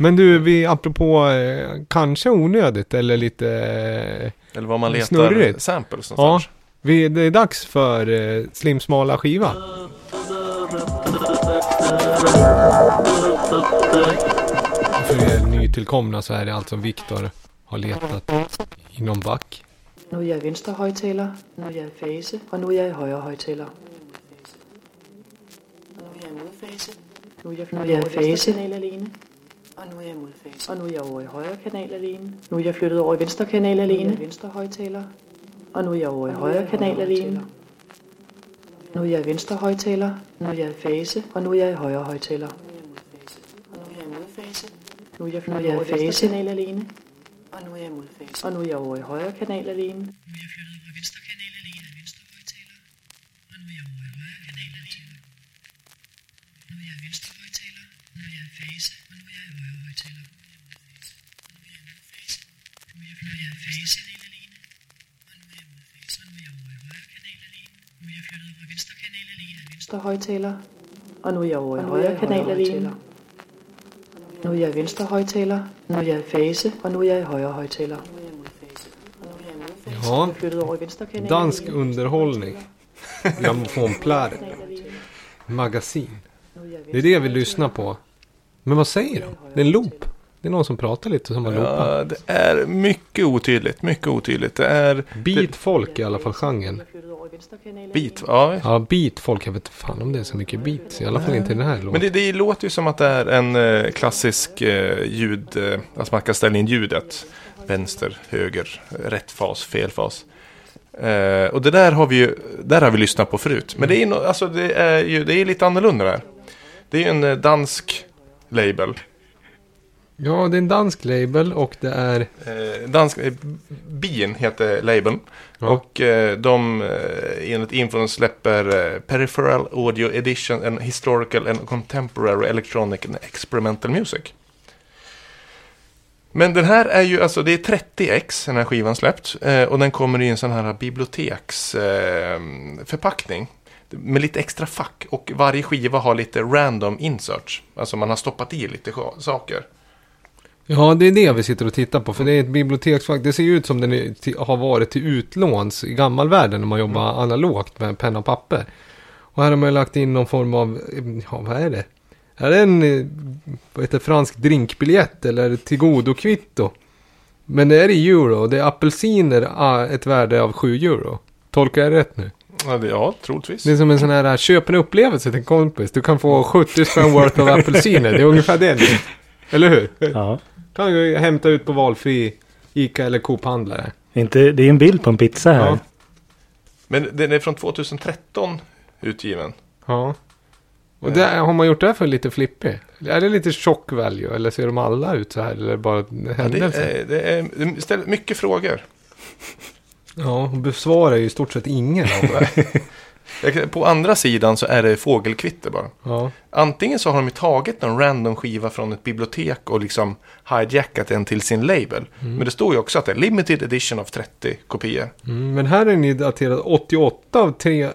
Men du, vi apropå eh, kanske onödigt eller lite... Eh, Eller var man letar Snurrigt. samples ja, någonstans. vi, det är dags för eh, Slimsmala skiva. För er nytillkomna så är det alltså Viktor har letat i någon back. Nu er jeg i venstre højtaler, nu er jeg i fase, og nu er i højre højtaler. Og nu er jeg i modfase. Nu er jeg, nu er jeg i fase. Og nu er jeg modfase. Og nu er jeg over i højre kanal alene. Nu er jeg flyttet over i venstre kanal alene. Nu er jeg venstre højtaler. Og nu er jeg over i højre kanal alene. Nu er jeg i venstre højtaler. Nu er jeg i fase. Og nu er jeg i højre højtaler. Og nu er jeg i modfase. Nu er jeg, nu er jeg i fase. Kanal alene. Og nu er jeg i modfase. Og nu er jeg over i højre kanal alene. Nu er jeg flyttet over i venstre kanal alene. Venstre højtaler. Og nu er jeg over i højre kanal alene. Nu er jeg i venstre nu nu højtaler. Nu Og nu er jeg over i højre venstre højtaler. Og nu er jeg over i højre kanal alene. Nu er jeg venstre højtaler. Nu er jeg i fase. Og nu er jeg i højre højtaler. Ja, dansk underhållning. Grammofonpläder. Magasin. Det är det vi lyssnar på. Men vad säger de? Det är en loop. Det är någon som pratar lite som har loopat. Ja, det är mycket otydligt. Mycket otydligt. Det är Beatfolk i alla fall genren. beat. Ja, Ja, beatfolk. Jag vet inte fan om det är så mycket beats. I alla fall inte i den här låten. Men det, det låter ju som att det är en eh, klassisk eh, ljud, eh, alltså man kan ställa in ljudet. Vänster, höger, rätt fas, fel fas. Eh, och det där har vi ju, där har vi lyssnat på förut. Men det är, no, alltså det är ju, det är lite annorlunda där. Det är ju en dansk label. Ja, det är en dansk label och det är... Eh, dansk, eh, Bien heter labeln. Ja. Och eh, de eh, enligt infon släpper eh, Peripheral Audio Edition and Historical and Contemporary Electronic and Experimental Music. Men den här är ju, alltså det är 30x den här skivan släppt. Eh, och den kommer i en sån här biblioteksförpackning. Med lite extra fack. Och varje skiva har lite random inserts. Alltså man har stoppat i lite saker. Ja, det är det vi sitter och tittar på. För det är ett biblioteksfack. Det ser ju ut som den är har varit till utlåns i gammalvärlden när man jobbar analogt med penna och papper. Och här har man ju lagt in någon form av, ja vad är det? Är det en, eh, vad heter fransk drinkbiljett eller är det tillgodokvitto? Men det är i euro. Det är apelsiner, ah, ett värde av 7 euro. Tolkar jag rätt nu? Ja, det, ja troligtvis. Det är som en sån här, köp en upplevelse till en kompis. Du kan få 70 spänn worth av apelsiner. Det är ungefär det. Eller hur? Ja. Kan du hämta ut på valfri Ica eller Coop-handlare. Inte, det är en bild på en pizza här. Ja. Men den är från 2013 utgiven. Ja. Och det, har man gjort det här för lite flippig? Är det lite chock value? Eller ser de alla ut så här? Eller bara en Ja, det, är, det, är, det ställer mycket frågor. Ja, och besvarar ju i stort sett ingen av det. På andra sidan så är det fågelkvitter bara. Ja. Antingen så har de ju tagit någon random skiva från ett bibliotek och liksom hijackat den till sin label. Men det står ju också att det är limited edition av 30 kopior. Mm, men här är ni daterad 88 av 3,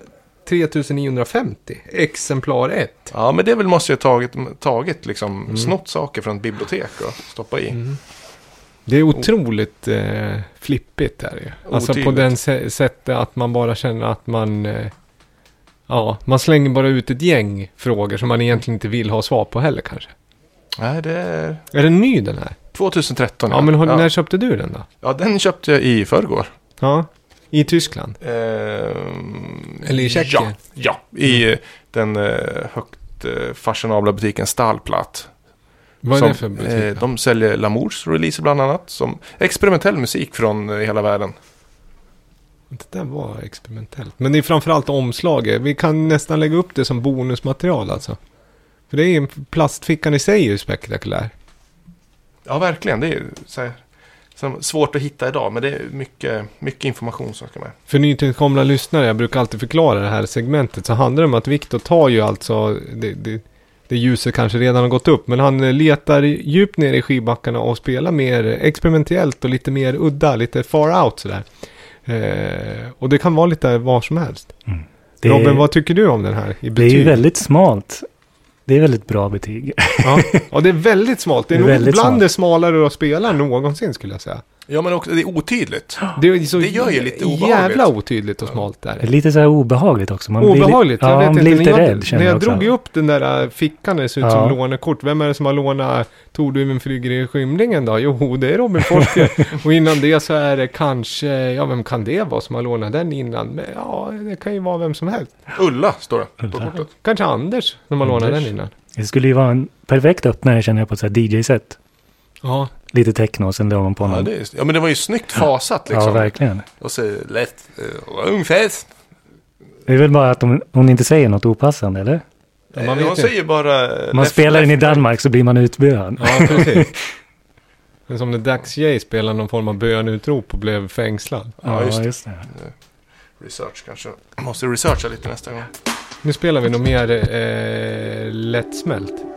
3950. Exemplar 1. Ja, men det väl måste ju ha tagit, tagit liksom snott saker från ett bibliotek och stoppa i. Det är otroligt eh, flippigt är det ju. Alltså på Otydligt. den sä- sättet att man bara känner att man... Eh, ja, man slänger bara ut ett gäng frågor som man egentligen inte vill ha svar på heller kanske. Nej, det är Är den ny den här? 2013. Ja, men har, ja. när köpte du den då? ja, den köpte jag i förrgår. Ja, i Tyskland. Ehm, Eller i Tjeckien? Ja, ja i eh, den eh, högt eh, fashionabla butiken Stahlplatt. Vad är Som, det för butik? eh, de säljer Lamours releaser bland annat. Som experimentell musik från eh, hela världen. Det där var experimentellt. Men det är framförallt omslaget. Vi kan nästan lägga upp det som bonusmaterial alltså. För det är ju plastfickan i sig är ju spektakulär. Ja, verkligen. Det är så här, svårt att hitta idag. Men det är mycket, mycket information som ska med. För nytillkomna lyssnare, jag brukar alltid förklara det här segmentet, så handlar det om att Viktor tar ju alltså, det, det, det ljuset kanske redan har gått upp, men han eh, letar djupt ner i skivbackarna och spelar mer experimentellt och lite mer udda, lite far out sådär. Eh, och det kan vara lite var som helst. Det, Robin, vad tycker du om den här i det är ju väldigt smalt. Det är väldigt bra betyg. Ja, och det är väldigt smalt. Det är, Det är nog bland smalt. det smalare att spela någonsin skulle jag säga. Ja, men också, det är otydligt. Det, är så Det gör ju lite obehagligt. jävla otydligt och smalt där. Det är lite så här obehagligt också. Man blir li- Obehagligt, ja, jag vet man blir När lite jag, rädd känner när jag jag drog ju upp den där äh, fickan det ser ut Ja. som lånekort. Vem är det som har lånat Tog du min flyger i skymningen då? Jo, det är Robin Forsker. och innan det så är det kanske, ja vem kan det vara som har lånat den innan? Men, ja, det kan ju vara vem som helst. Ulla, står det på kortet. Kanske Anders som har lånat den innan. Det skulle ju vara en perfekt öppnare känner jag på ett DJ-set. Ja, Lite techno och sen drar man på Ja, någon. det är, ja, men det var ju snyggt fasat liksom. ja, verkligen. Och så lätt, uh, ung fest. Det är väl bara att de, hon inte säger något opassande, eller? Ja, man Man vet Hon ju. säger bara... eh, Man left- spelar den i Danmark så blir man utbuad. ja precis. Men som när Dax J spelade någon form av bönutrop och blev fängslad. Ja, just det. just det. Research kanske. Måste researcha lite nästa gång. Nu spelar vi nog mer eh, lättsmält.